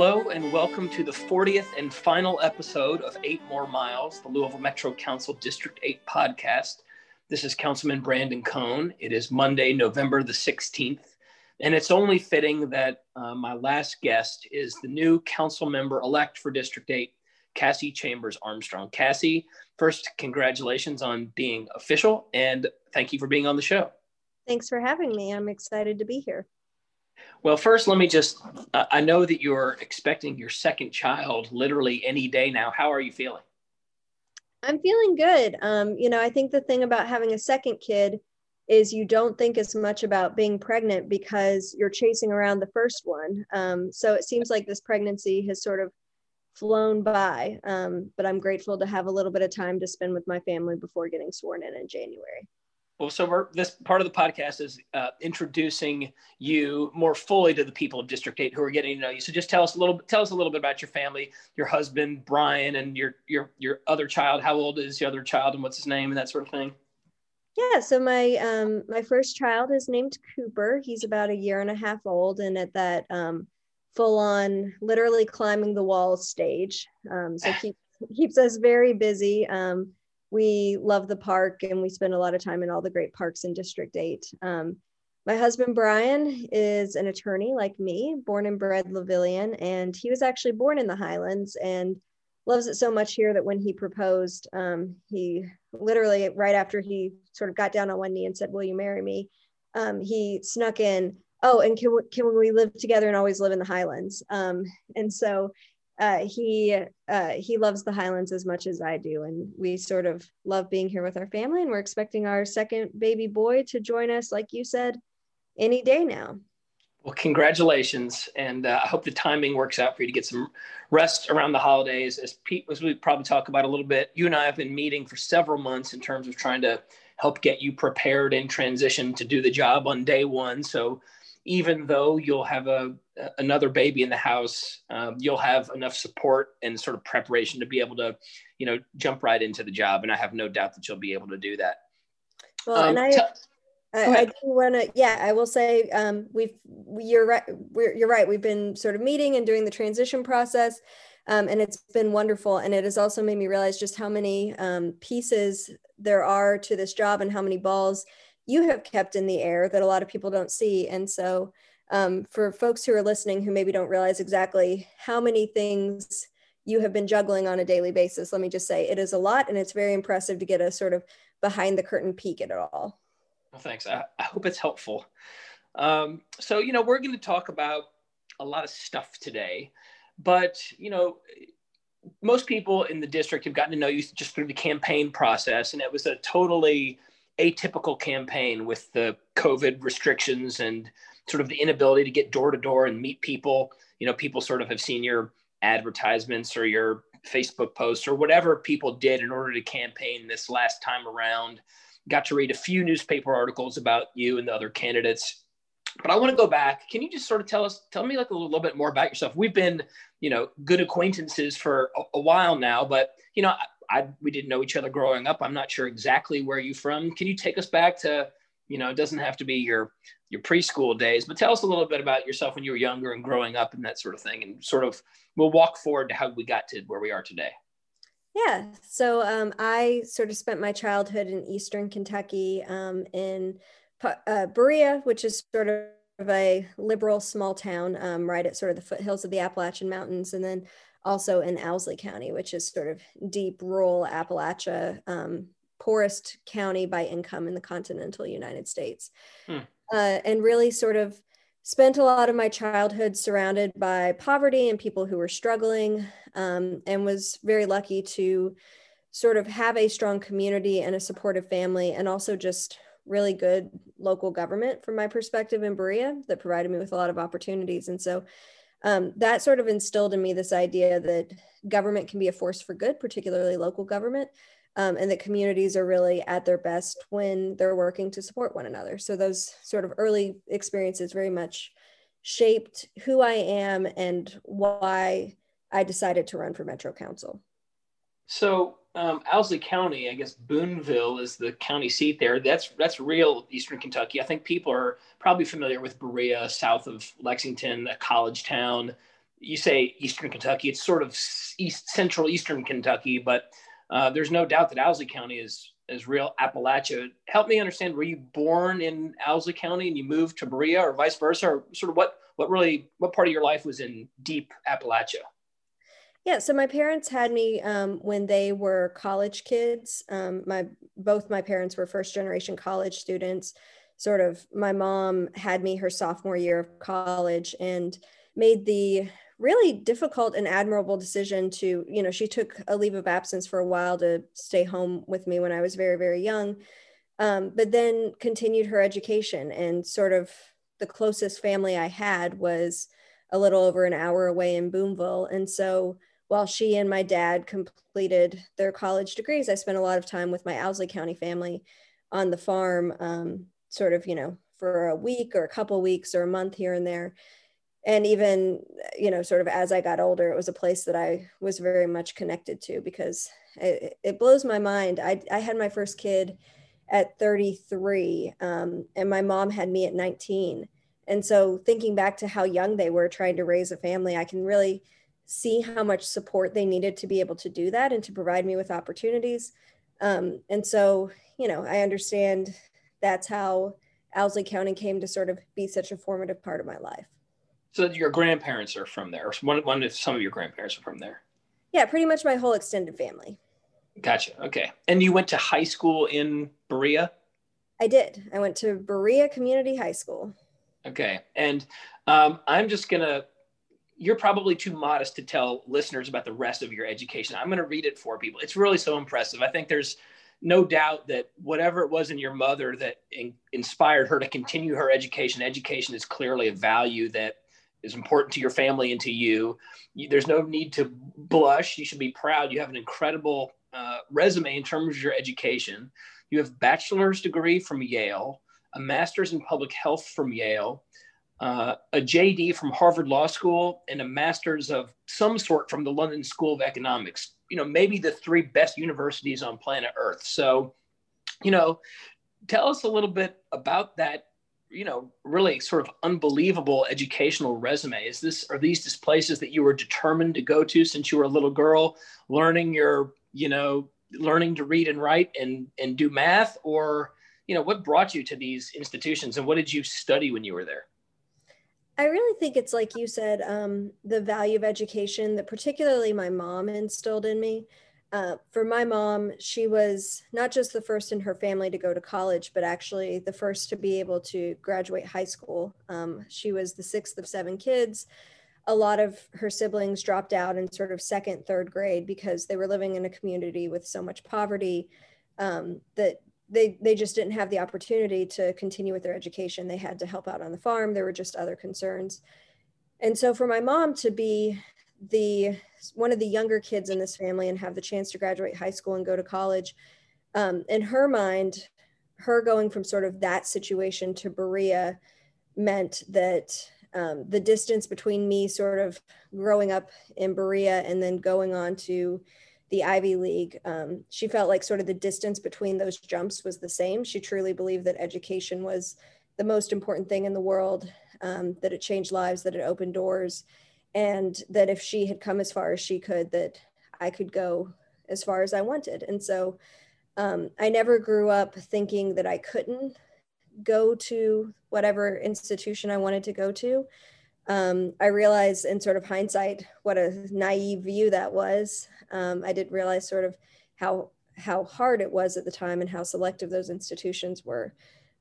Hello, and welcome to the 40th and final episode of Eight More Miles, the Louisville Metro Council District 8 podcast. This is Councilman Brandon Coan. It is Monday, November the 16th, and it's only fitting that uh, my last guest is the new council member elect for District 8, Cassie Chambers Armstrong. Cassie, first, congratulations on being official, and thank you for being on the show. Thanks for having me. I'm excited to be here. Well, first, let me just, uh, I know that you're expecting your second child literally any day now. How are you feeling? I'm feeling good. Um, you know, I think the thing about having a second kid is you don't think as much about being pregnant because you're chasing around the first one. Um, so it seems like this pregnancy has sort of flown by. Um, but I'm grateful to have a little bit of time to spend with my family before getting sworn in in January. Well, so we're, this part of the podcast is uh, introducing you more fully to the people of District Eight who are getting to know you. So just tell us a little, tell us a little bit about your family, your husband Brian, and your your your other child. How old is your other child, and what's his name, and that sort of thing. Yeah, so my um, my first child is named Cooper. He's about a year and a half old, and at that um, full on, literally climbing the walls stage. Um, so keep, keeps us very busy. Um, we love the park and we spend a lot of time in all the great parks in District 8. Um, my husband Brian is an attorney like me, born and bred Louisvillian, and he was actually born in the Highlands and loves it so much here that when he proposed, um, he literally right after he sort of got down on one knee and said, "Will you marry me?" Um, he snuck in, "Oh, and can we, can we live together and always live in the Highlands?" Um, and so uh, he uh, he loves the Highlands as much as I do, and we sort of love being here with our family. And we're expecting our second baby boy to join us, like you said, any day now. Well, congratulations, and uh, I hope the timing works out for you to get some rest around the holidays. As Pete, as we probably talk about a little bit, you and I have been meeting for several months in terms of trying to help get you prepared in transition to do the job on day one. So even though you'll have a another baby in the house, um, you'll have enough support and sort of preparation to be able to, you know, jump right into the job. And I have no doubt that you'll be able to do that. Well, um, and I, t- I, I do want to, yeah, I will say um, we've, we, you're right. We're, you're right. We've been sort of meeting and doing the transition process. Um, and it's been wonderful. And it has also made me realize just how many um, pieces there are to this job and how many balls you have kept in the air that a lot of people don't see. And so, um, for folks who are listening who maybe don't realize exactly how many things you have been juggling on a daily basis, let me just say it is a lot and it's very impressive to get a sort of behind the curtain peek at it all. Well, thanks. I, I hope it's helpful. Um, so, you know, we're going to talk about a lot of stuff today, but, you know, most people in the district have gotten to know you just through the campaign process, and it was a totally atypical campaign with the COVID restrictions and sort of the inability to get door to door and meet people. You know, people sort of have seen your advertisements or your Facebook posts or whatever people did in order to campaign this last time around. Got to read a few newspaper articles about you and the other candidates. But I want to go back. Can you just sort of tell us, tell me like a little bit more about yourself? We've been, you know, good acquaintances for a, a while now, but you know, I, we didn't know each other growing up. I'm not sure exactly where you from. Can you take us back to, you know, it doesn't have to be your your preschool days, but tell us a little bit about yourself when you were younger and growing up and that sort of thing, and sort of we'll walk forward to how we got to where we are today. Yeah, so um, I sort of spent my childhood in Eastern Kentucky um, in uh, Berea, which is sort of a liberal small town um, right at sort of the foothills of the Appalachian Mountains, and then also in Owsley County, which is sort of deep rural Appalachia, um, poorest county by income in the continental United States. Hmm. Uh, and really sort of spent a lot of my childhood surrounded by poverty and people who were struggling, um, and was very lucky to sort of have a strong community and a supportive family, and also just really good local government from my perspective in Berea that provided me with a lot of opportunities. And so um, that sort of instilled in me this idea that government can be a force for good, particularly local government, um, and that communities are really at their best when they're working to support one another. So those sort of early experiences very much shaped who I am and why I decided to run for Metro Council. So um, Owsley County, I guess Booneville is the county seat there. That's that's real Eastern Kentucky. I think people are probably familiar with Berea, south of Lexington, a college town. you say Eastern Kentucky, it's sort of east central Eastern Kentucky, but uh, there's no doubt that Owsley County is is real Appalachia. Help me understand. Were you born in Owsley County and you moved to Berea, or vice versa, or sort of what what really what part of your life was in deep Appalachia? Yeah, so my parents had me um, when they were college kids. Um, my both my parents were first generation college students. Sort of, my mom had me her sophomore year of college and made the really difficult and admirable decision to, you know, she took a leave of absence for a while to stay home with me when I was very, very young, um, but then continued her education. And sort of the closest family I had was a little over an hour away in Booneville. And so while she and my dad completed their college degrees, I spent a lot of time with my Owsley County family on the farm, um, sort of, you know, for a week or a couple weeks or a month here and there. And even you know sort of as i got older it was a place that i was very much connected to because it, it blows my mind. I, I had my first kid at 33 um, and my mom had me at 19 and so thinking back to how young they were trying to raise a family i can really see how much support they needed to be able to do that and to provide me with opportunities um, and so you know i understand that's how owsley county came to sort of be such a formative part of my life so your grandparents are from there. One, one of some of your grandparents are from there. Yeah, pretty much my whole extended family. Gotcha. Okay. And you went to high school in Berea? I did. I went to Berea Community High School. Okay. And um, I'm just going to, you're probably too modest to tell listeners about the rest of your education. I'm going to read it for people. It's really so impressive. I think there's no doubt that whatever it was in your mother that in, inspired her to continue her education, education is clearly a value that is important to your family and to you. you there's no need to blush. You should be proud. You have an incredible uh, resume in terms of your education. You have bachelor's degree from Yale, a master's in public health from Yale, uh, a JD from Harvard Law School, and a master's of some sort from the London School of Economics. You know, maybe the three best universities on planet Earth. So, you know, tell us a little bit about that you know really sort of unbelievable educational resume is this are these just places that you were determined to go to since you were a little girl learning your you know learning to read and write and and do math or you know what brought you to these institutions and what did you study when you were there i really think it's like you said um, the value of education that particularly my mom instilled in me uh, for my mom, she was not just the first in her family to go to college, but actually the first to be able to graduate high school. Um, she was the sixth of seven kids. A lot of her siblings dropped out in sort of second, third grade because they were living in a community with so much poverty um, that they they just didn't have the opportunity to continue with their education. They had to help out on the farm. There were just other concerns. And so for my mom to be the one of the younger kids in this family and have the chance to graduate high school and go to college. Um, in her mind, her going from sort of that situation to Berea meant that um, the distance between me sort of growing up in Berea and then going on to the Ivy League, um, she felt like sort of the distance between those jumps was the same. She truly believed that education was the most important thing in the world, um, that it changed lives, that it opened doors, and that if she had come as far as she could that i could go as far as i wanted and so um, i never grew up thinking that i couldn't go to whatever institution i wanted to go to um, i realized in sort of hindsight what a naive view that was um, i didn't realize sort of how how hard it was at the time and how selective those institutions were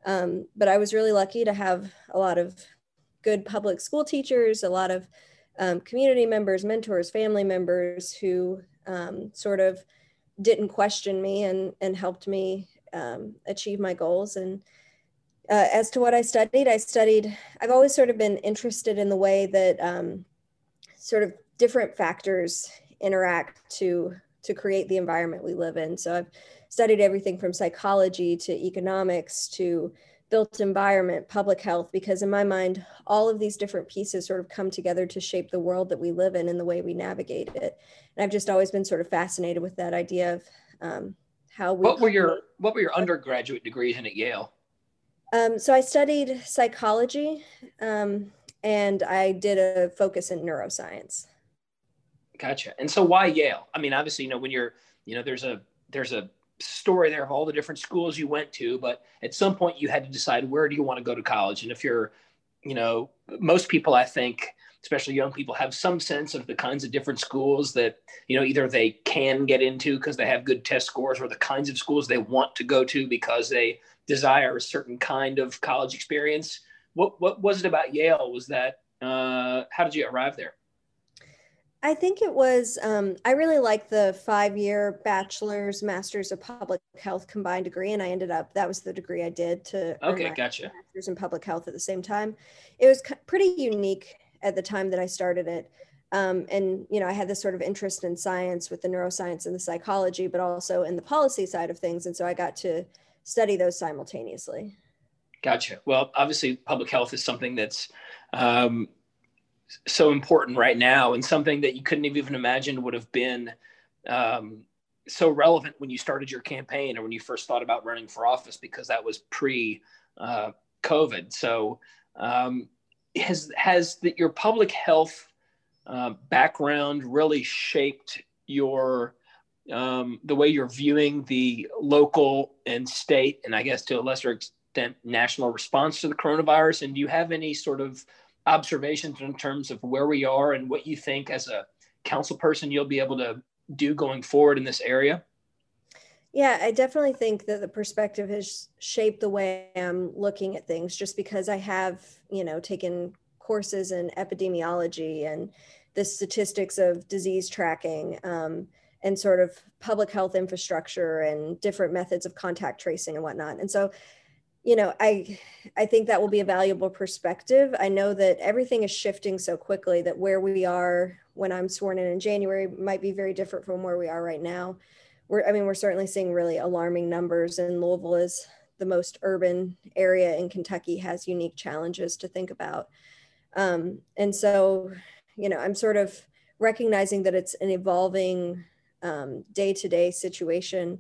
um, but i was really lucky to have a lot of good public school teachers a lot of um, community members, mentors, family members who um, sort of didn't question me and, and helped me um, achieve my goals. And uh, as to what I studied, I studied, I've always sort of been interested in the way that um, sort of different factors interact to, to create the environment we live in. So I've studied everything from psychology to economics to built environment, public health, because in my mind, all of these different pieces sort of come together to shape the world that we live in and the way we navigate it. And I've just always been sort of fascinated with that idea of um, how we. What were your What were your undergraduate degrees in at Yale? Um, so I studied psychology, um, and I did a focus in neuroscience. Gotcha. And so why Yale? I mean, obviously, you know, when you're, you know, there's a there's a story there of all the different schools you went to, but at some point you had to decide where do you want to go to college. And if you're, you know, most people I think, especially young people, have some sense of the kinds of different schools that, you know, either they can get into because they have good test scores or the kinds of schools they want to go to because they desire a certain kind of college experience. What what was it about Yale? Was that uh, how did you arrive there? I think it was, um, I really liked the five year bachelor's, master's of public health combined degree. And I ended up, that was the degree I did to okay, gotcha. master's in public health at the same time. It was pretty unique at the time that I started it. Um, and, you know, I had this sort of interest in science with the neuroscience and the psychology, but also in the policy side of things. And so I got to study those simultaneously. Gotcha. Well, obviously, public health is something that's um, so important right now and something that you couldn't have even imagined would have been um, so relevant when you started your campaign or when you first thought about running for office because that was pre uh, COVID. So um, has has your public health uh, background really shaped your um, the way you're viewing the local and state and I guess to a lesser extent national response to the coronavirus? And do you have any sort of observations in terms of where we are and what you think as a council person you'll be able to do going forward in this area? Yeah, I definitely think that the perspective has shaped the way I'm looking at things just because I have, you know, taken courses in epidemiology and the statistics of disease tracking um, and sort of public health infrastructure and different methods of contact tracing and whatnot. And so you know i i think that will be a valuable perspective. I know that everything is shifting so quickly that where we are when i'm sworn in in january might be very different from where we are right now. We're i mean we're certainly seeing really alarming numbers and louisville is the most urban area in kentucky has unique challenges to think about. Um, and so you know i'm sort of recognizing that it's an evolving um, day-to-day situation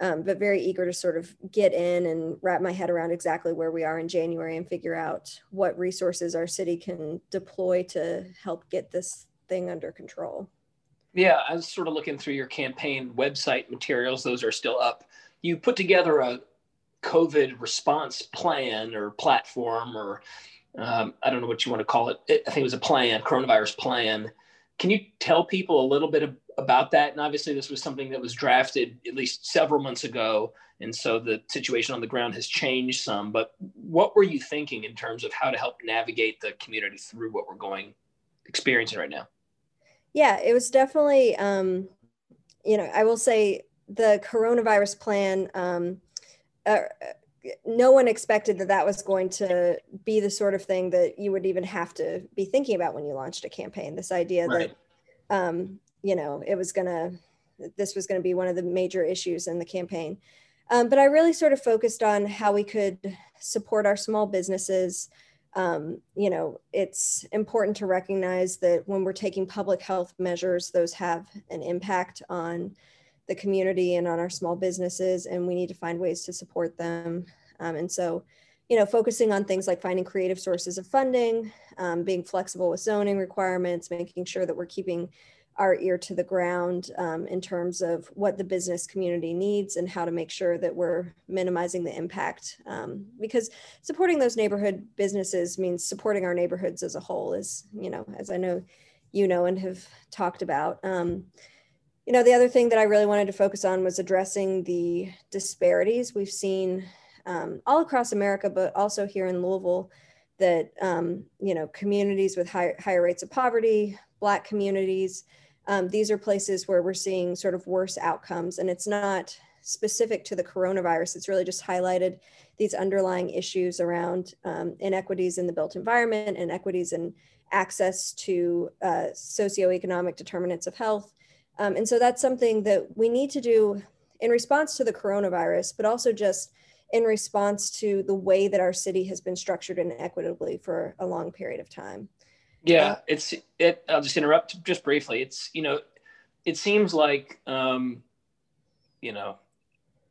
um, but very eager to sort of get in and wrap my head around exactly where we are in January and figure out what resources our city can deploy to help get this thing under control. Yeah, I was sort of looking through your campaign website materials, those are still up. You put together a COVID response plan or platform, or um, I don't know what you want to call it. I think it was a plan, coronavirus plan. Can you tell people a little bit about that? And obviously, this was something that was drafted at least several months ago. And so the situation on the ground has changed some. But what were you thinking in terms of how to help navigate the community through what we're going experiencing right now? Yeah, it was definitely, um, you know, I will say the coronavirus plan. Um, uh, no one expected that that was going to be the sort of thing that you would even have to be thinking about when you launched a campaign. This idea right. that, um, you know, it was going to, this was going to be one of the major issues in the campaign. Um, but I really sort of focused on how we could support our small businesses. Um, you know, it's important to recognize that when we're taking public health measures, those have an impact on the community and on our small businesses, and we need to find ways to support them. Um, and so, you know, focusing on things like finding creative sources of funding, um, being flexible with zoning requirements, making sure that we're keeping our ear to the ground um, in terms of what the business community needs and how to make sure that we're minimizing the impact. Um, because supporting those neighborhood businesses means supporting our neighborhoods as a whole, is you know, as I know you know and have talked about. Um, you know, the other thing that I really wanted to focus on was addressing the disparities we've seen um, all across America, but also here in Louisville, that um, you know communities with high, higher rates of poverty, Black communities, um, these are places where we're seeing sort of worse outcomes, and it's not specific to the coronavirus. It's really just highlighted these underlying issues around um, inequities in the built environment, inequities in access to uh, socioeconomic determinants of health, um, and so that's something that we need to do in response to the coronavirus, but also just in response to the way that our city has been structured inequitably for a long period of time. Yeah, uh, it's it. I'll just interrupt just briefly. It's you know, it seems like um, you know,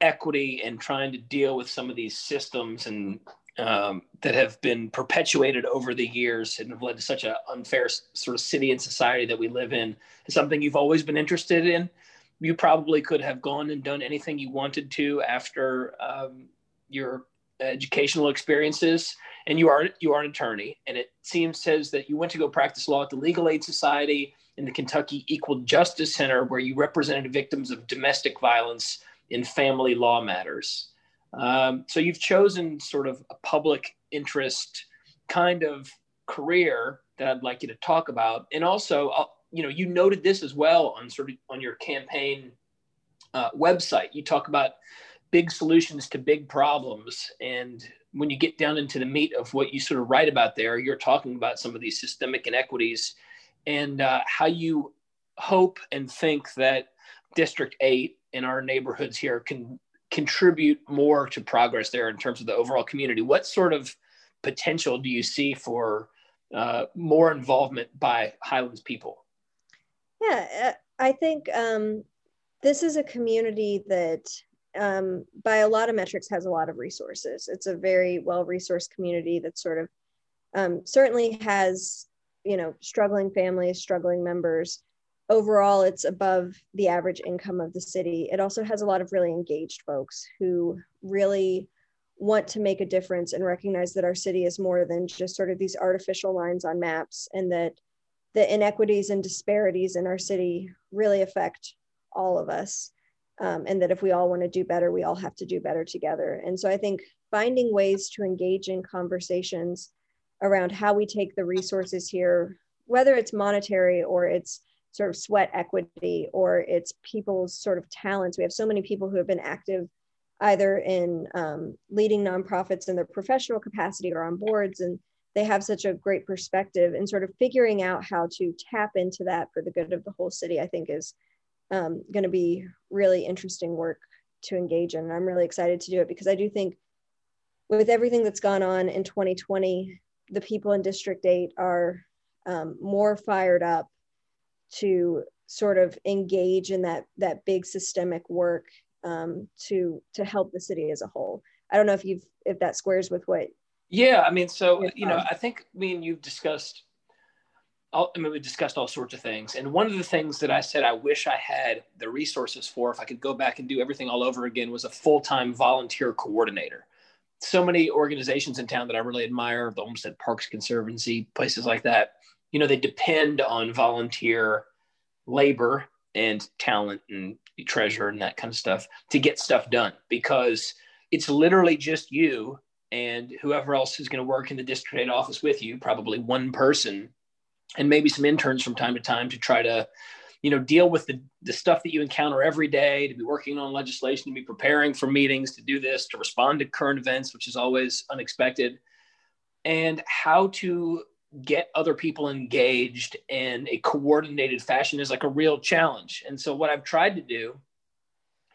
equity and trying to deal with some of these systems and um, that have been perpetuated over the years and have led to such an unfair sort of city and society that we live in is something you've always been interested in. You probably could have gone and done anything you wanted to after um, your educational experiences, and you are you are an attorney. And it seems says that you went to go practice law at the Legal Aid Society in the Kentucky Equal Justice Center, where you represented victims of domestic violence in family law matters. Um, so you've chosen sort of a public interest kind of career that I'd like you to talk about. And also, uh, you know, you noted this as well on sort of on your campaign uh, website. You talk about big solutions to big problems. And when you get down into the meat of what you sort of write about there, you're talking about some of these systemic inequities and uh, how you hope and think that District 8 in our neighborhoods here can contribute more to progress there in terms of the overall community. What sort of potential do you see for uh, more involvement by Highlands people? Yeah, uh, I think um, this is a community that, um, by a lot of metrics, has a lot of resources. It's a very well resourced community that sort of um, certainly has, you know, struggling families, struggling members, overall it's above the average income of the city. It also has a lot of really engaged folks who really want to make a difference and recognize that our city is more than just sort of these artificial lines on maps and that the inequities and disparities in our city really affect all of us um, and that if we all want to do better we all have to do better together. And so i think finding ways to engage in conversations around how we take the resources here whether it's monetary or it's sort of sweat equity or it's people's sort of talents. We have so many people who have been active either in um, leading nonprofits in their professional capacity or on boards, and they have such a great perspective. And sort of figuring out how to tap into that for the good of the whole city, I think, is um, going to be really interesting work to engage in. And I'm really excited to do it because I do think with everything that's gone on in 2020, the people in District 8 are um, more fired up to sort of engage in that that big systemic work um, to to help the city as a whole. I don't know if you've if that squares with what. Yeah, I mean, so you know, I think me and you've discussed. All, I mean, we discussed all sorts of things, and one of the things that I said I wish I had the resources for, if I could go back and do everything all over again, was a full-time volunteer coordinator. So many organizations in town that I really admire, the Olmsted Parks Conservancy, places like that, you know they depend on volunteer labor and talent and treasure and that kind of stuff to get stuff done because it's literally just you and whoever else is going to work in the district 8 office with you probably one person and maybe some interns from time to time to try to you know deal with the, the stuff that you encounter every day to be working on legislation to be preparing for meetings to do this to respond to current events which is always unexpected. And how to get other people engaged in a coordinated fashion is like a real challenge. And so what I've tried to do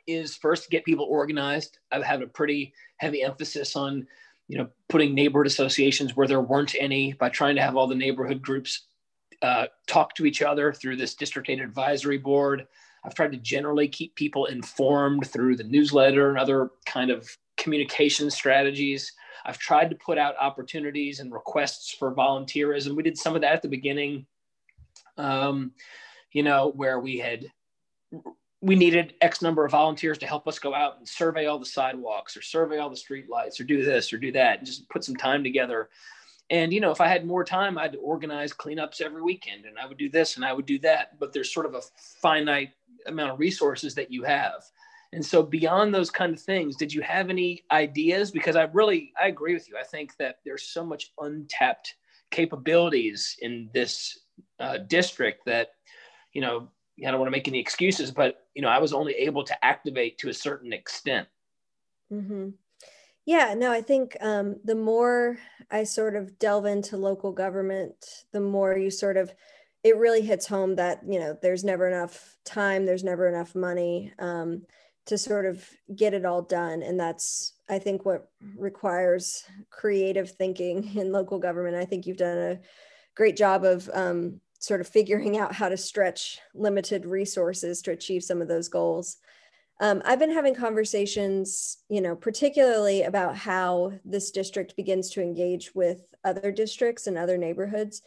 is first get people organized. I've had a pretty heavy emphasis on, you know, putting neighborhood associations where there weren't any by trying to have all the neighborhood groups uh, talk to each other through this district 8 advisory board. I've tried to generally keep people informed through the newsletter and other kind of communication strategies. I've tried to put out opportunities and requests for volunteerism. We did some of that at the beginning, um, you know, where we had we needed X number of volunteers to help us go out and survey all the sidewalks or survey all the street lights or do this or do that and just put some time together. And you know, if I had more time, I'd organize cleanups every weekend and I would do this and I would do that. But there's sort of a finite amount of resources that you have. And so beyond those kind of things, did you have any ideas? Because I really, I agree with you. I think that there's so much untapped capabilities in this uh, district that, you know, I don't want to make any excuses, but, you know, I was only able to activate to a certain extent. Mm-hmm. Yeah, no, I think um, the more I sort of delve into local government, the more you sort of, it really hits home that, you know, there's never enough time, there's never enough money. Um, to sort of get it all done. And that's i think what requires creative thinking in local government. I think you've done a great job of um, sort of figuring out how to stretch limited resources to achieve some of those goals. Um, I've been having conversations, you know, particularly about how this district begins to engage with other districts and other neighborhoods,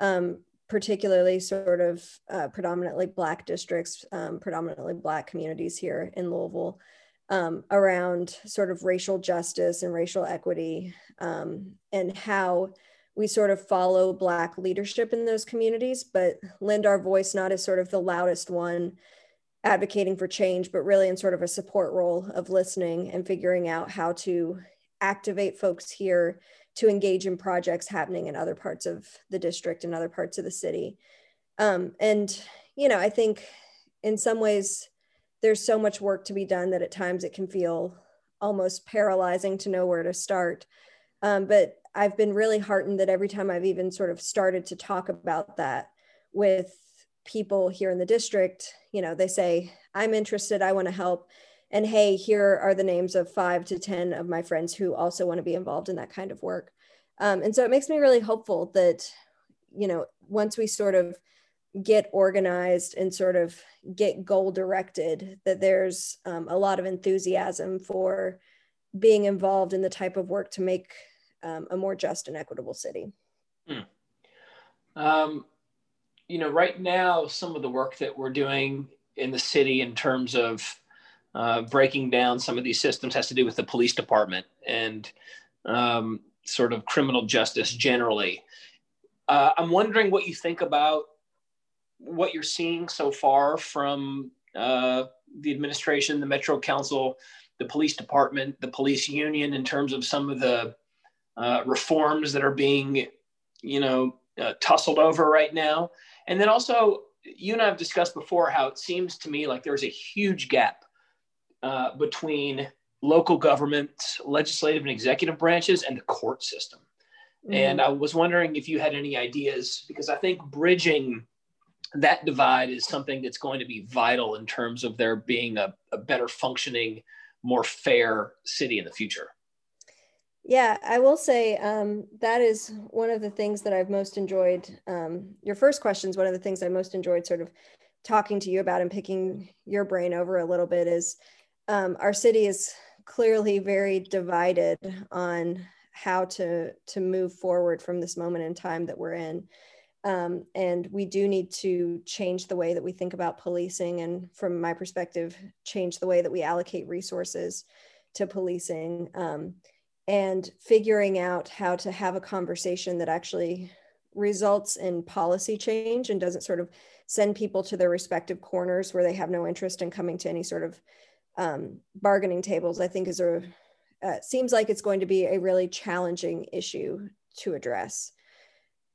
um, particularly sort of uh, predominantly Black districts, um, predominantly Black communities here in Louisville, um, around sort of racial justice and racial equity, um, and how we sort of follow Black leadership in those communities, but lend our voice not as sort of the loudest one advocating for change, but really in sort of a support role of listening and figuring out how to activate folks here to engage in projects happening in other parts of the district and other parts of the city. Um, and, you know, I think in some ways there's so much work to be done that at times it can feel almost paralyzing to know where to start. Um, but I've been really heartened that every time I've even sort of started to talk about that with people here in the district, you know, they say, I'm interested, I want to help. And hey, here are the names of five to 10 of my friends who also want to be involved in that kind of work. Um, and so it makes me really hopeful that, you know, once we sort of get organized and sort of get goal directed, that there's um, a lot of enthusiasm for being involved in the type of work to make um, a more just and equitable city. Hmm. Um, you know, right now, some of the work that we're doing in the city in terms of uh, breaking down some of these systems has to do with the police department and um, sort of criminal justice generally. Uh, I'm wondering what you think about what you're seeing so far from uh, the administration, the Metro Council, the police department, the police union, in terms of some of the uh, reforms that are being, you know, uh, tussled over right now. And then also, you and I have discussed before how it seems to me like there's a huge gap uh, between local government, legislative and executive branches, and the court system. Mm-hmm. And I was wondering if you had any ideas, because I think bridging that divide is something that's going to be vital in terms of there being a, a better functioning, more fair city in the future. Yeah, I will say um, that is one of the things that I've most enjoyed. Um, your first question is one of the things I most enjoyed sort of talking to you about and picking your brain over a little bit is um, our city is clearly very divided on how to to move forward from this moment in time that we're in. Um, and we do need to change the way that we think about policing and from my perspective change the way that we allocate resources to policing um, and figuring out how to have a conversation that actually results in policy change and doesn't sort of send people to their respective corners where they have no interest in coming to any sort of um, bargaining tables i think is a uh, seems like it's going to be a really challenging issue to address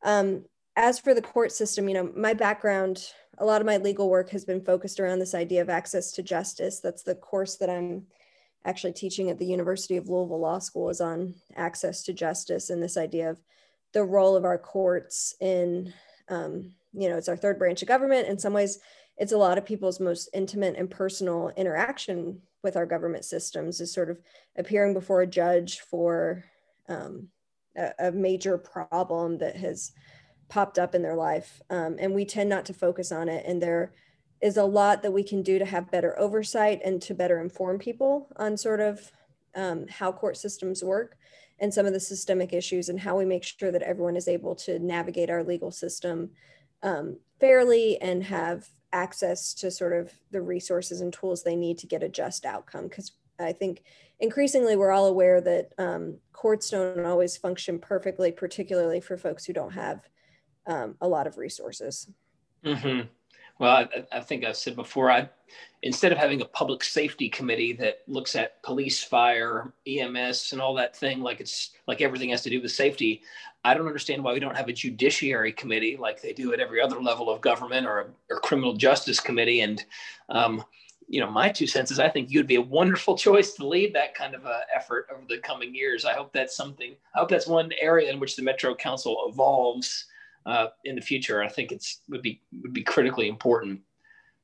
um, as for the court system you know my background a lot of my legal work has been focused around this idea of access to justice that's the course that i'm actually teaching at the University of Louisville Law School is on access to justice and this idea of the role of our courts in, um, you know, it's our third branch of government. In some ways, it's a lot of people's most intimate and personal interaction with our government systems is sort of appearing before a judge for um, a, a, major problem that has popped up in their life. Um, and we tend not to focus on it. And there is a lot that we can do to have better oversight and to better inform people on sort of um, how court systems work and some of the systemic issues and how we make sure that everyone is able to navigate our legal system um, fairly and have access to sort of the resources and tools they need to get a just outcome because i think increasingly we're all aware that um, courts don't always function perfectly particularly for folks who don't have um, a lot of resources mm-hmm. Well, I, I, think I've said before, I instead of having a public safety committee that looks at police, fire, EMS, and all that thing, like it's like everything has to do with safety, I don't understand why we don't have a judiciary committee like they do at every other level of government or a or criminal justice committee. And um, you know, my two cents is I think you'd be a wonderful choice to lead that kind of a effort over the coming years. I hope that's something. I hope that's one area in which the Metro Council evolves uh, in the future. I think it's would be would be critically important.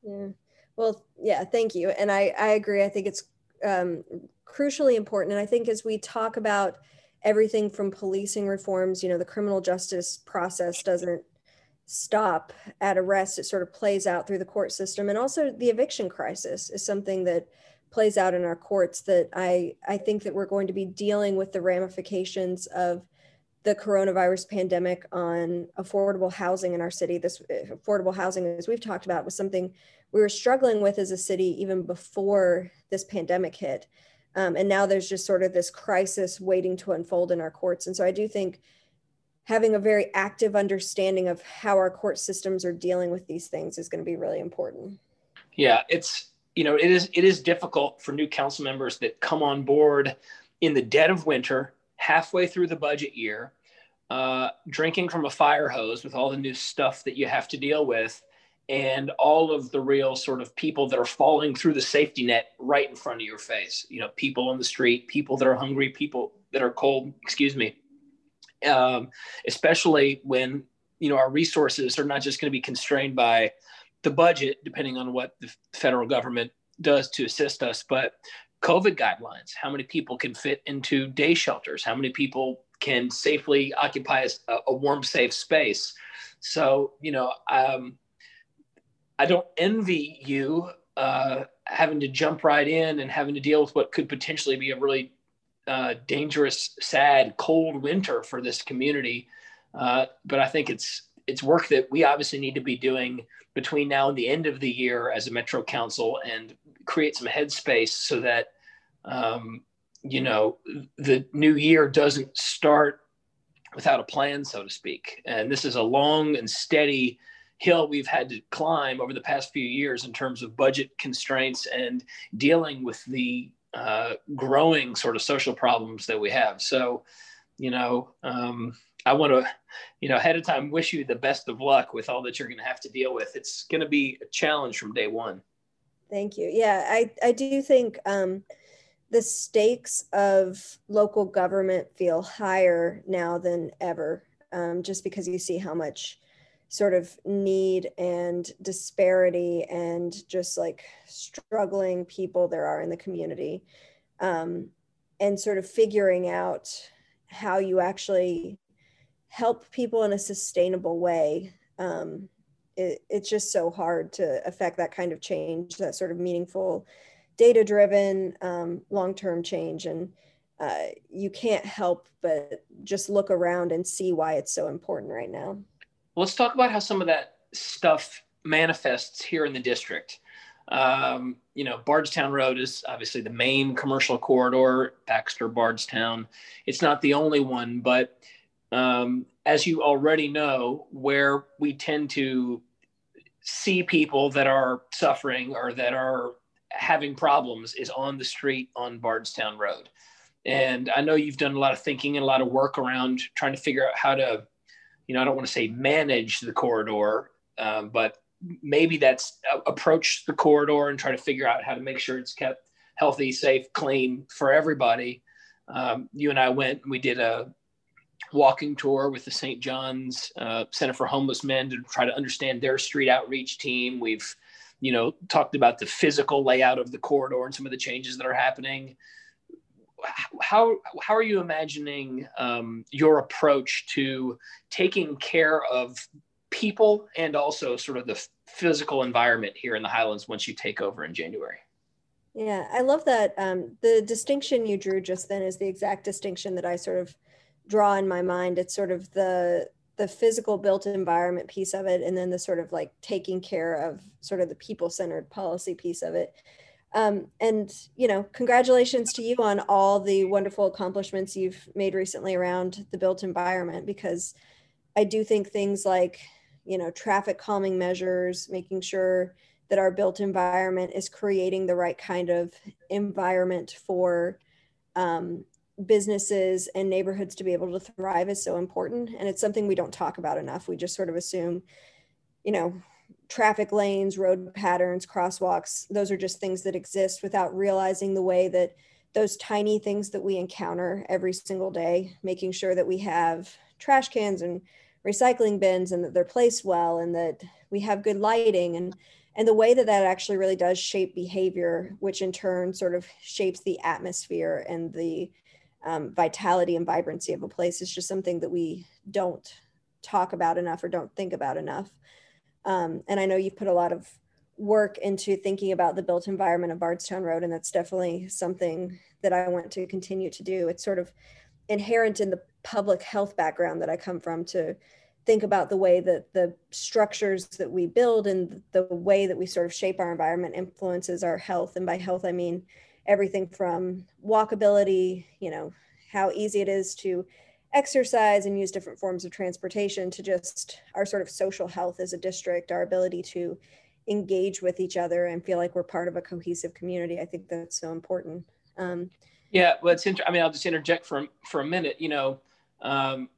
Yeah. Well, yeah. Thank you, and I I agree. I think it's um, crucially important, and I think as we talk about everything from policing reforms, you know, the criminal justice process doesn't stop at arrest. It sort of plays out through the court system, and also the eviction crisis is something that plays out in our courts that I, I think that we're going to be dealing with the ramifications of the coronavirus pandemic on affordable housing in our city. This affordable housing, as we've talked about, was something we were struggling with as a city even before this pandemic hit. Um, and now there's just sort of this crisis waiting to unfold in our courts. And so I do think having a very active understanding of how our court systems are dealing with these things is going to be really important. Yeah, it's you know it is it is difficult for new council members that come on board in the dead of winter, halfway through the budget year, uh, drinking from a fire hose with all the new stuff that you have to deal with, and all of the real sort of people that are falling through the safety net right in front of your face. You know, people on the street, people that are hungry, people that are cold. Excuse me um, especially when you know our resources are not just going to be constrained by the budget, depending on what the federal government does to assist us, but COVID guidelines. How many people can fit into day shelters? How many people can safely occupy a, a warm, safe space? So you know, um, I don't envy you uh, having to jump right in and having to deal with what could potentially be a really uh, dangerous, sad, cold winter for this community. Uh, but I think it's it's work that we obviously need to be doing between now and the end of the year as a Metro Council and create some headspace so that um, you know the new year doesn't start without a plan, so to speak. And this is a long and steady hill we've had to climb over the past few years in terms of budget constraints and dealing with the uh, growing sort of social problems that we have. So, you know, um, I want to, you know, ahead of time wish you the best of luck with all that you're going to have to deal with. It's going to be a challenge from day one. Thank you. Yeah, I, I do think um, the stakes of local government feel higher now than ever, um, just because you see how much sort of need and disparity and just like struggling people there are in the community um, and sort of figuring out how you actually help people in a sustainable way um, it, it's just so hard to affect that kind of change that sort of meaningful data driven um, long-term change and uh, you can't help but just look around and see why it's so important right now let's talk about how some of that stuff manifests here in the district. Um, you know, Bardstown Road is obviously the main commercial corridor, Baxter, Bardstown. It's not the only one, but um, as you already know, where we tend to see people that are suffering or that are having problems is on the street on Bardstown Road. And I know you've done a lot of thinking and a lot of work around trying to figure out how to you know, I don't want to say manage the corridor, um, but maybe that's uh, approach the corridor and try to figure out how to make sure it's kept healthy, safe, clean for everybody. Um, you and I went and we did a walking tour with the St. John's uh, Center for Homeless Men to try to understand their street outreach team. We've, you know, talked about the physical layout of the corridor and some of the changes that are happening how how are you imagining um, your approach to taking care of people and also sort of the physical environment here in the Highlands once you take over in January? Yeah, I love that. Um, the distinction you drew just then is the exact distinction that I sort of draw in my mind. It's sort of the the physical built environment piece of it, and then the sort of like taking care of sort of the people centered policy piece of it. Um, and you know, congratulations to you on all the wonderful accomplishments you've made recently around the built environment. Because I do think things like you know traffic calming measures, making sure that our built environment is creating the right kind of environment for um, businesses and neighborhoods to be able to thrive is so important. And it's something we don't talk about enough. We just sort of assume, you know, traffic lanes, road patterns, crosswalks, those are just things that exist without realizing the way that those tiny things that we encounter every single day, making sure that we have trash cans and recycling bins and that they're placed well and that we have good lighting and and the way that that actually really does shape behavior which in turn sort of shapes the atmosphere and the um, vitality and vibrancy of a place is just something that we don't talk about enough or don't think about enough um, and I know you've put a lot of work into thinking about the built environment of Bardstown Road. And that's definitely something that I want to continue to do. It's sort of inherent in the public health background that I come from to think about the way that the structures that we build and the way that we sort of shape our environment influences our health. And by health, I mean everything from walkability, you know, how easy it is to exercise and use different forms of transportation to just our sort of social health as a district, our ability to engage with each other and feel like we're part of a cohesive community. I think that's so important. Um, yeah, well, it's interesting. I mean, I'll just interject for for a minute. You know, um,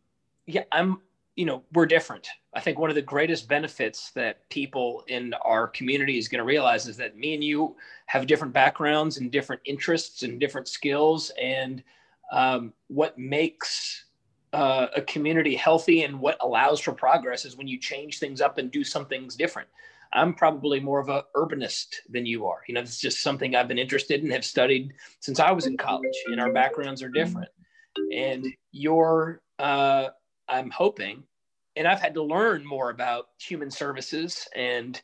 yeah, I'm. You know, we're different. I think one of the greatest benefits that people in our community is going to realize is that me and you have different backgrounds and different interests and different skills, and um, what makes uh, a community healthy and what allows for progress is when you change things up and do some things different. I'm probably more of a urbanist than you are. You know, it's just something I've been interested in, have studied since I was in college, and our backgrounds are different. And you're, uh, I'm hoping, and I've had to learn more about human services and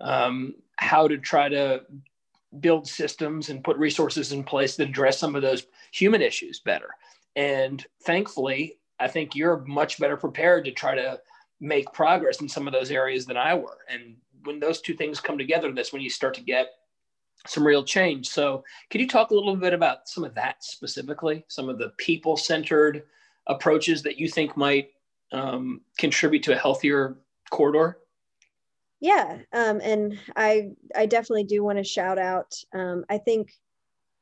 um, how to try to build systems and put resources in place that address some of those human issues better. And thankfully, I think you're much better prepared to try to make progress in some of those areas than I were. And when those two things come together, that's when you start to get some real change. So, could you talk a little bit about some of that specifically, some of the people centered approaches that you think might um, contribute to a healthier corridor? Yeah, um, and I I definitely do want to shout out. Um, I think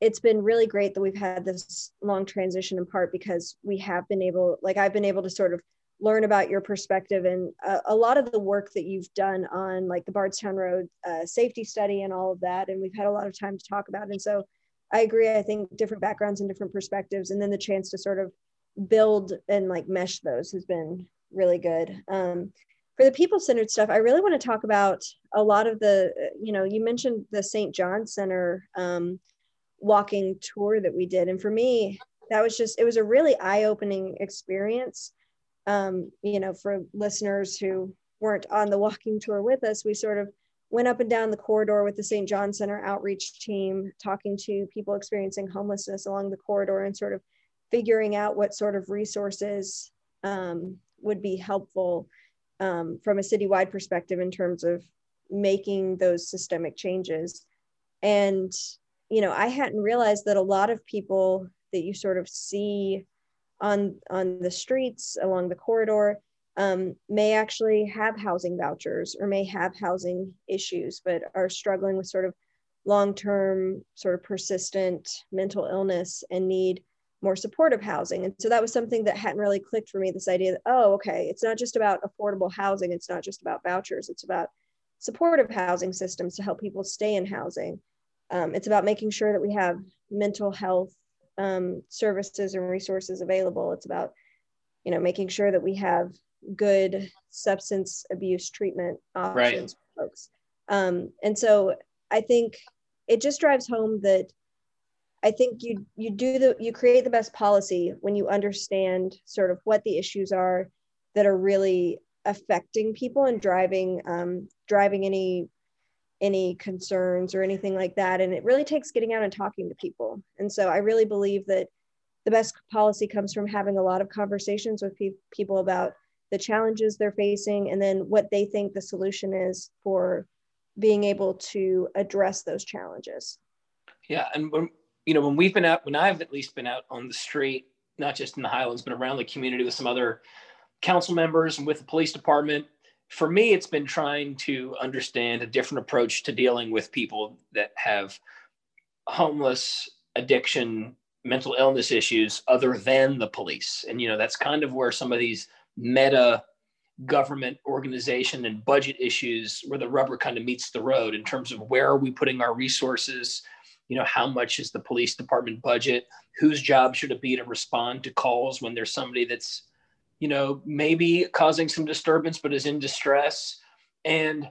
it's been really great that we've had this long transition in part because we have been able, like I've been able to sort of learn about your perspective and uh, a lot of the work that you've done on like the Bardstown Road uh, safety study and all of that. And we've had a lot of time to talk about. It. And so I agree. I think different backgrounds and different perspectives, and then the chance to sort of build and like mesh those has been really good. Um, for the people centered stuff, I really want to talk about a lot of the, you know, you mentioned the St. John Center um, walking tour that we did. And for me, that was just, it was a really eye opening experience um, you know, for listeners who weren't on the walking tour with us, we sort of went up and down the corridor with the St. John Center outreach team, talking to people experiencing homelessness along the corridor and sort of figuring out what sort of resources um, would be helpful um, from a citywide perspective in terms of making those systemic changes. And, you know, I hadn't realized that a lot of people that you sort of see on on the streets along the corridor um, may actually have housing vouchers or may have housing issues but are struggling with sort of long-term sort of persistent mental illness and need more supportive housing and so that was something that hadn't really clicked for me this idea that oh okay it's not just about affordable housing it's not just about vouchers it's about supportive housing systems to help people stay in housing um, it's about making sure that we have mental health um, services and resources available. It's about, you know, making sure that we have good substance abuse treatment options right. for folks. Um, and so I think it just drives home that I think you you do the you create the best policy when you understand sort of what the issues are that are really affecting people and driving um, driving any any concerns or anything like that. And it really takes getting out and talking to people. And so I really believe that the best policy comes from having a lot of conversations with pe- people about the challenges they're facing and then what they think the solution is for being able to address those challenges. Yeah. And when, you know, when we've been out, when I've at least been out on the street, not just in the Highlands, but around the community with some other council members and with the police department, for me, it's been trying to understand a different approach to dealing with people that have homeless, addiction, mental illness issues other than the police. And, you know, that's kind of where some of these meta government organization and budget issues where the rubber kind of meets the road in terms of where are we putting our resources you know how much is the police department budget whose job should it be to respond to calls when there's somebody that's you know, maybe causing some disturbance, but is in distress. And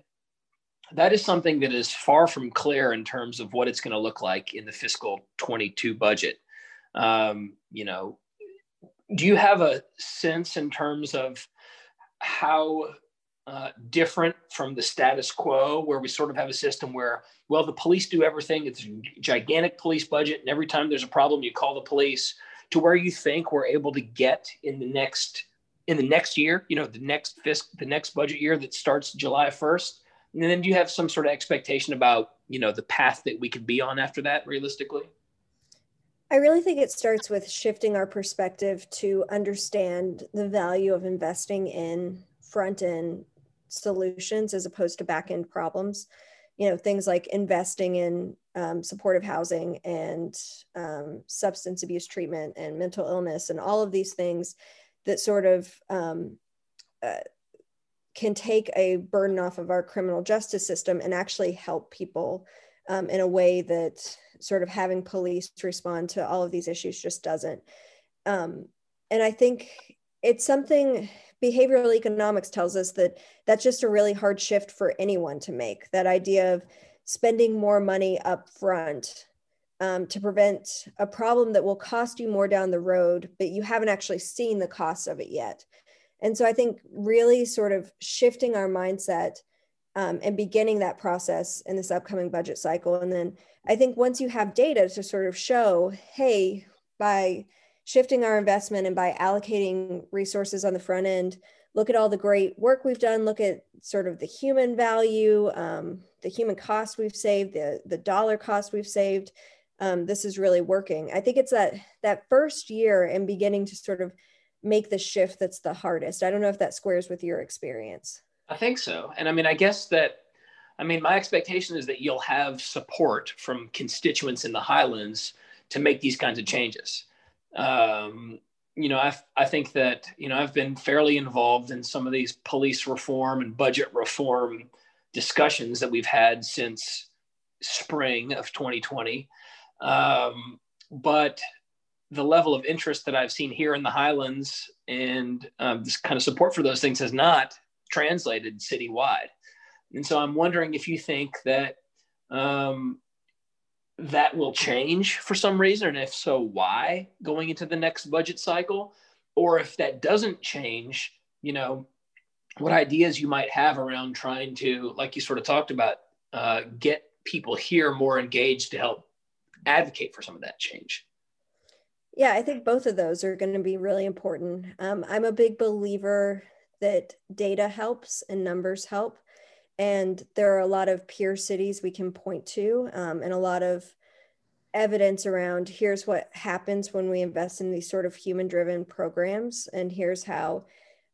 that is something that is far from clear in terms of what it's going to look like in the fiscal 22 budget. Um, you know, do you have a sense in terms of how uh, different from the status quo, where we sort of have a system where, well, the police do everything. It's a gigantic police budget, and every time there's a problem, you call the police. To where you think we're able to get in the next in the next year, you know, the next fisc, the next budget year that starts July 1st, and then do you have some sort of expectation about, you know, the path that we could be on after that, realistically? I really think it starts with shifting our perspective to understand the value of investing in front end solutions as opposed to back end problems. You know, things like investing in um, supportive housing and um, substance abuse treatment and mental illness and all of these things that sort of um, uh, can take a burden off of our criminal justice system and actually help people um, in a way that sort of having police respond to all of these issues just doesn't. Um, and I think it's something behavioral economics tells us that that's just a really hard shift for anyone to make. That idea of spending more money up front um, to prevent a problem that will cost you more down the road, but you haven't actually seen the cost of it yet. And so I think really sort of shifting our mindset um, and beginning that process in this upcoming budget cycle. And then I think once you have data to sort of show, hey, by shifting our investment and by allocating resources on the front end look at all the great work we've done look at sort of the human value um, the human cost we've saved the, the dollar cost we've saved um, this is really working. I think it's that that first year and beginning to sort of make the shift that's the hardest. I don't know if that squares with your experience. I think so. And i mean i guess that i mean my expectation is that you'll have support from constituents in the highlands to make these kinds of changes um, you know, I, I think that, you know, I've been fairly involved in some of these police reform and budget reform discussions that we've had since spring of 2020. Um, but the level of interest that I've seen here in the Highlands and um, this kind of support for those things has not translated citywide. And so I'm wondering if you think that um, that will change for some reason, and if so, why going into the next budget cycle? Or if that doesn't change, you know, what ideas you might have around trying to, like you sort of talked about, uh, get people here more engaged to help advocate for some of that change. Yeah, I think both of those are going to be really important. Um, I'm a big believer that data helps and numbers help and there are a lot of peer cities we can point to um, and a lot of evidence around here's what happens when we invest in these sort of human driven programs and here's how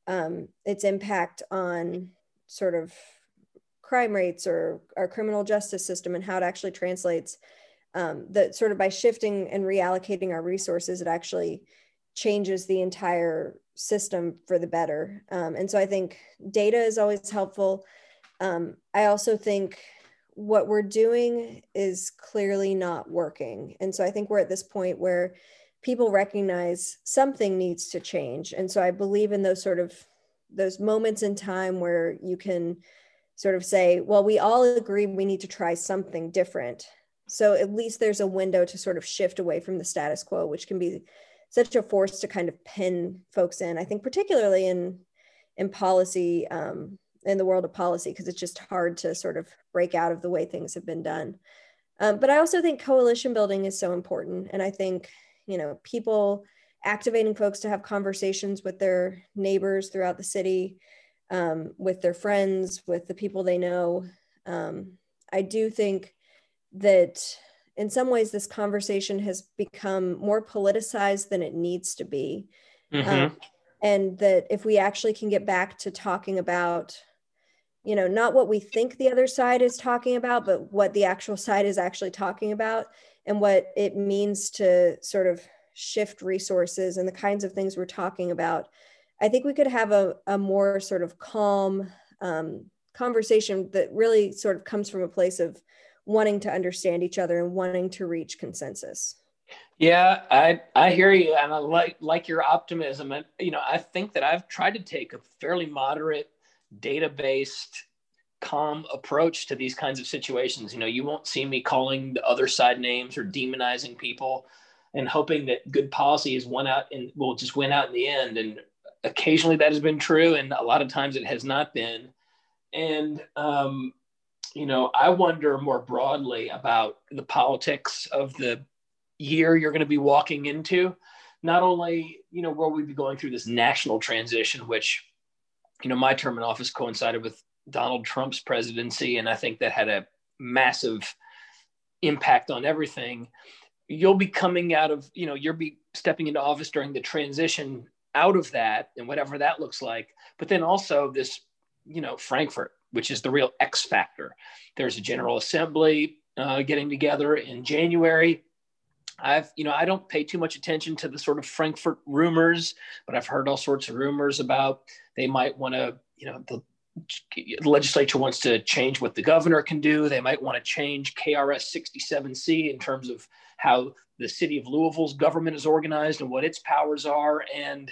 um, its impact on sort of crime rates or our criminal justice system and how it actually translates um, that sort of by shifting and reallocating our resources it actually changes the entire system for the better. Um, and so i think data is always helpful um, I also think what we're doing is clearly not working. And so I think we're at this point where people recognize something needs to change. And so I believe in those sort of those moments in time where you can sort of say, well, we all agree we need to try something different. So at least there's a window to sort of shift away from the status quo, which can be such a force to kind of pin folks in. I think particularly in in policy um, in the world of policy because it's just hard to sort of break out of the way things have been done. Um, but I also think coalition building is so important. And I think, you know, people activating folks to have conversations with their neighbors throughout the city, um, with their friends, with the people they know. Um, I do think that in some ways this conversation has become more politicized than it needs to be. Mm-hmm. Um, and that if we actually can get back to talking about you know not what we think the other side is talking about but what the actual side is actually talking about and what it means to sort of shift resources and the kinds of things we're talking about i think we could have a, a more sort of calm um, conversation that really sort of comes from a place of wanting to understand each other and wanting to reach consensus yeah, I I hear you, and I like like your optimism. And you know, I think that I've tried to take a fairly moderate data based calm approach to these kinds of situations. You know you won't see me calling the other side names or demonizing people and hoping that good policy is won out and will just win out in the end. And occasionally that has been true and a lot of times it has not been. And, um, you know, I wonder more broadly about the politics of the year you're going to be walking into. Not only, you know, will we be going through this national transition, which, you know, my term in office coincided with Donald Trump's presidency, and I think that had a massive impact on everything. You'll be coming out of, you know, you'll be stepping into office during the transition out of that and whatever that looks like. But then also this, you know, Frankfort, which is the real X factor. There's a General Assembly uh, getting together in January. I've, you know, I don't pay too much attention to the sort of Frankfort rumors, but I've heard all sorts of rumors about they might want to, you know, the the legislature wants to change what the governor can do. They might want to change KRS 67C in terms of how the city of Louisville's government is organized and what its powers are. And,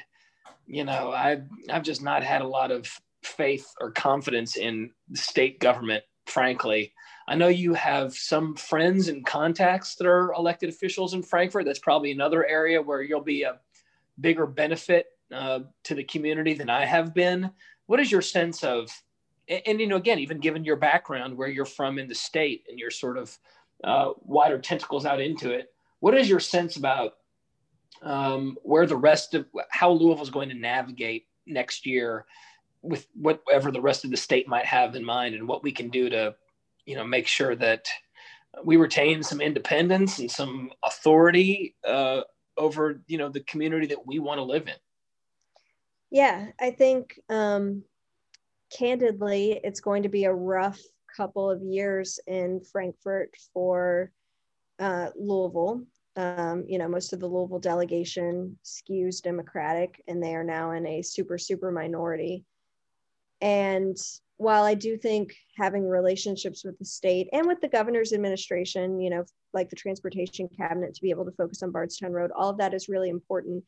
you know, I've, I've just not had a lot of faith or confidence in the state government, frankly. I know you have some friends and contacts that are elected officials in Frankfort. That's probably another area where you'll be a bigger benefit uh, to the community than I have been what is your sense of and, and, you know again even given your background where you're from in the state and your sort of uh, wider tentacles out into it what is your sense about um, where the rest of how louisville's going to navigate next year with whatever the rest of the state might have in mind and what we can do to you know make sure that we retain some independence and some authority uh, over you know the community that we want to live in yeah, I think um, candidly, it's going to be a rough couple of years in frankfort for uh, Louisville. Um, you know, most of the Louisville delegation skews Democratic, and they are now in a super, super minority. And while I do think having relationships with the state and with the governor's administration, you know, like the transportation cabinet to be able to focus on Bardstown Road, all of that is really important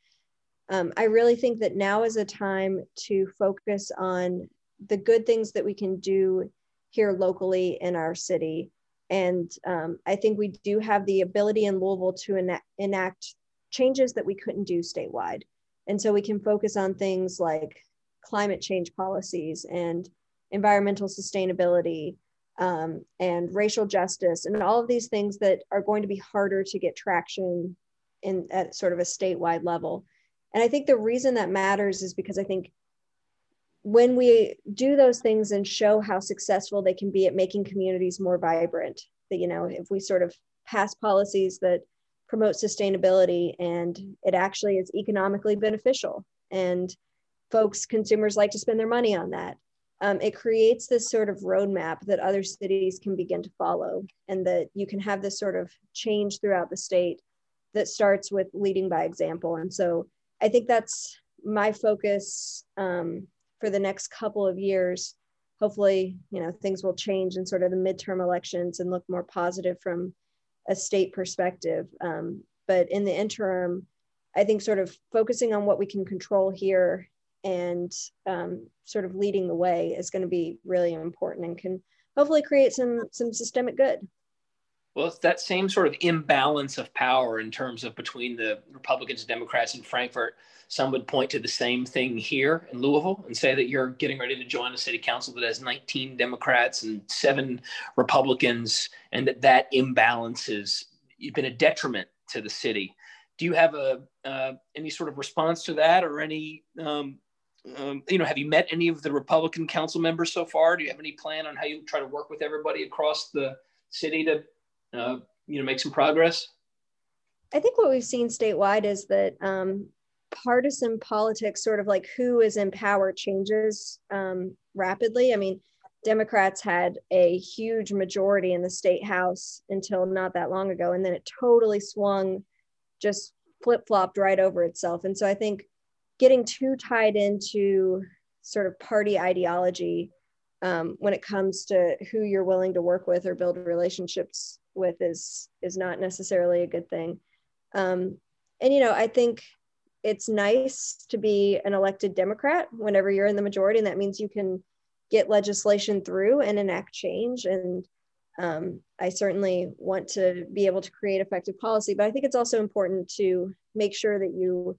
um, I really think that now is a time to focus on the good things that we can do here locally in our city. And um, I think we do have the ability in Louisville to enact, enact changes that we couldn't do statewide. And so we can focus on things like climate change policies and environmental sustainability um, and racial justice and all of these things that are going to be harder to get traction in at sort of a statewide level. And I think the reason that matters is because I think when we do those things and show how successful they can be at making communities more vibrant, that, you know, if we sort of pass policies that promote sustainability and it actually is economically beneficial and folks, consumers like to spend their money on that. Um, it creates this sort of roadmap that other cities can begin to follow and that you can have this sort of change throughout the state that starts with leading by example. And so I think that's my focus um, for the next couple of years. Hopefully, you know, things will change in sort of the midterm elections and look more positive from a state perspective. Um, but in the interim, I think sort of focusing on what we can control here and um, sort of leading the way is going to be really important and can hopefully create some some systemic good. Well, it's that same sort of imbalance of power in terms of between the Republicans and Democrats in Frankfort. Some would point to the same thing here in Louisville and say that you're getting ready to join a city council that has 19 Democrats and seven Republicans, and that that imbalance has been a detriment to the city. Do you have a uh, any sort of response to that, or any um, um, you know, have you met any of the Republican council members so far? Do you have any plan on how you try to work with everybody across the city to uh, you know make some progress? I think what we've seen statewide is that um, partisan politics, sort of like who is in power, changes um, rapidly. I mean, Democrats had a huge majority in the state house until not that long ago, and then it totally swung, just flip flopped right over itself. And so I think getting too tied into sort of party ideology um, when it comes to who you're willing to work with or build relationships with is is not necessarily a good thing. Um, and you know, I think it's nice to be an elected Democrat whenever you're in the majority, and that means you can get legislation through and enact change. And um, I certainly want to be able to create effective policy, but I think it's also important to make sure that you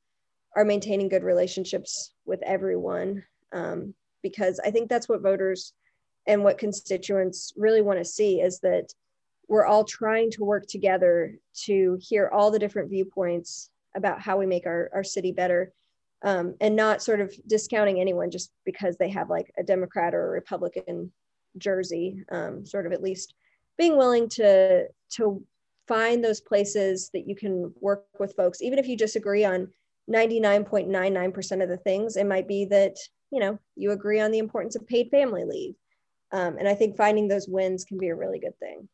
are maintaining good relationships with everyone um, because I think that's what voters and what constituents really want to see is that we're all trying to work together to hear all the different viewpoints about how we make our, our city better um, and not sort of discounting anyone just because they have like a democrat or a republican jersey um, sort of at least being willing to to find those places that you can work with folks even if you disagree on 99.99% of the things it might be that you know you agree on the importance of paid family leave um, and i think finding those wins can be a really good thing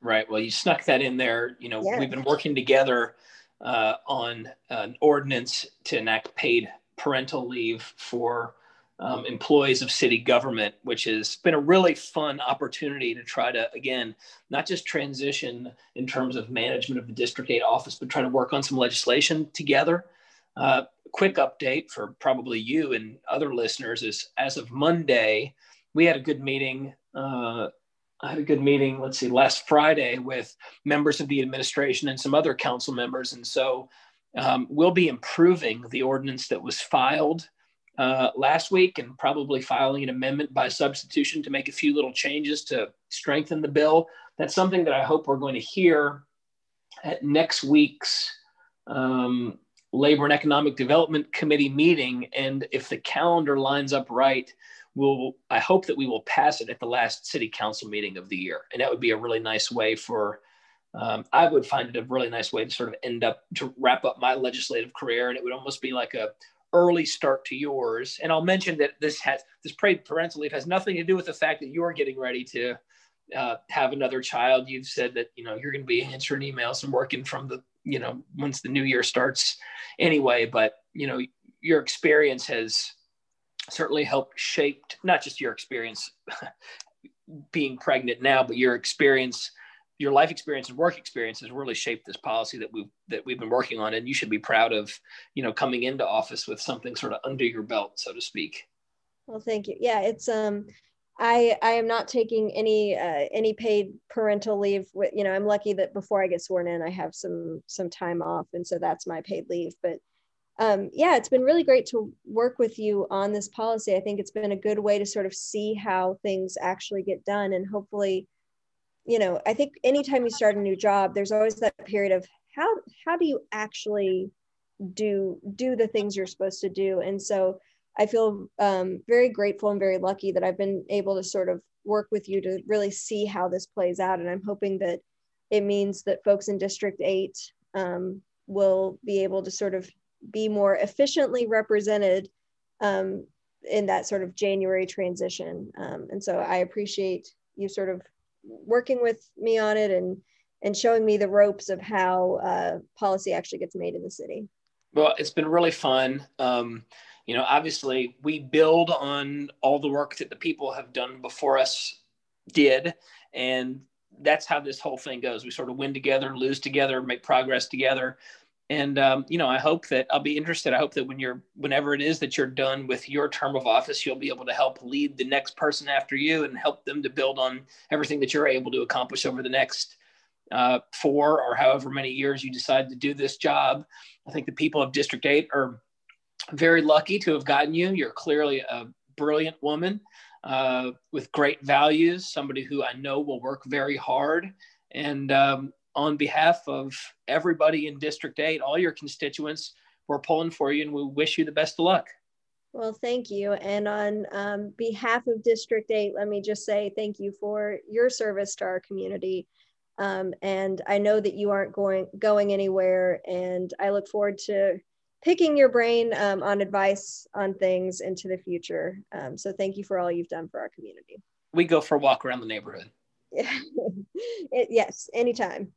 right well you snuck that in there you know yeah. we've been working together uh, on an ordinance to enact paid parental leave for um, employees of city government, which has been a really fun opportunity to try to, again, not just transition in terms of management of the District 8 office, but try to work on some legislation together. Uh, quick update for probably you and other listeners is as of Monday, we had a good meeting. Uh, I had a good meeting, let's see, last Friday with members of the administration and some other council members. And so um, we'll be improving the ordinance that was filed uh, last week and probably filing an amendment by substitution to make a few little changes to strengthen the bill. That's something that I hope we're going to hear at next week's um, Labor and Economic Development Committee meeting. And if the calendar lines up right, we'll, I hope that we will pass it at the last city council meeting of the year. And that would be a really nice way for, um, I would find it a really nice way to sort of end up, to wrap up my legislative career. And it would almost be like a early start to yours. And I'll mention that this has, this paid parental leave has nothing to do with the fact that you're getting ready to uh, have another child. You've said that, you know, you're going to be answering emails and working from the you know once the new year starts anyway but you know your experience has certainly helped shaped not just your experience being pregnant now but your experience your life experience and work experience has really shaped this policy that we've that we've been working on. And you should be proud of you know coming into office with something sort of under your belt so to speak. Well thank you. Yeah it's um I I am not taking any uh, any paid parental leave. With you know, I'm lucky that before I get sworn in, I have some some time off, and so that's my paid leave. But um, yeah, it's been really great to work with you on this policy. I think it's been a good way to sort of see how things actually get done, and hopefully, you know, I think anytime you start a new job, there's always that period of how how do you actually do do the things you're supposed to do, and so I feel um, very grateful and very lucky that I've been able to sort of work with you to really see how this plays out. And I'm hoping that it means that folks in District 8 um, will be able to sort of be more efficiently represented um, in that sort of January transition. Um, and so I appreciate you sort of working with me on it and and showing me the ropes of how uh, policy actually gets made in the city. Well, it's been really fun. Um, you know, obviously we build on all the work that the people have done before us did. And that's how this whole thing goes. We sort of win together, lose together, make progress together. And um, you know, I hope that I'll be interested. I hope that when you're, whenever it is that you're done with your term of office, you'll be able to help lead the next person after you and help them to build on everything that you're able to accomplish over the next uh, four or however many years you decide to do this job. I think the people of District Eight are very lucky to have gotten you. You're clearly a brilliant woman uh, with great values, somebody who I know will work very hard. And um, on behalf of everybody in District 8, all your constituents, we're pulling for you and we wish you the best of luck. Well, thank you. And on um, behalf of District 8, let me just say thank you for your service to our community. Um, and I know that you aren't going going anywhere, and I look forward to picking your brain um, on advice on things into the future. Um, so thank you for all you've done for our community. We go for a walk around the neighborhood. it, yes, anytime.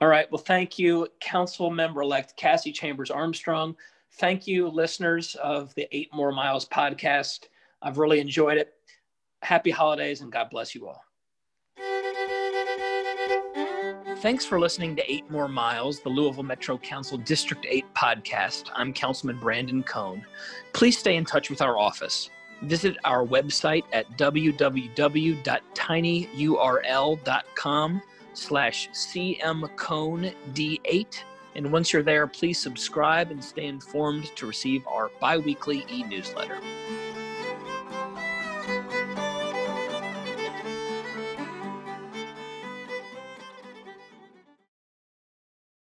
All right. Well, thank you, Council Member elect Cassie Chambers Armstrong. Thank you, listeners of the Eight More Miles podcast. I've really enjoyed it. Happy holidays and God bless you all. Thanks for listening to Eight More Miles, the Louisville Metro Council District 8 podcast. I'm Councilman Brandon Coan. Please stay in touch with our office. Visit our website at www.tinyurl.com slash cmcone8. And once you're there, please subscribe and stay informed to receive our bi-weekly e-newsletter.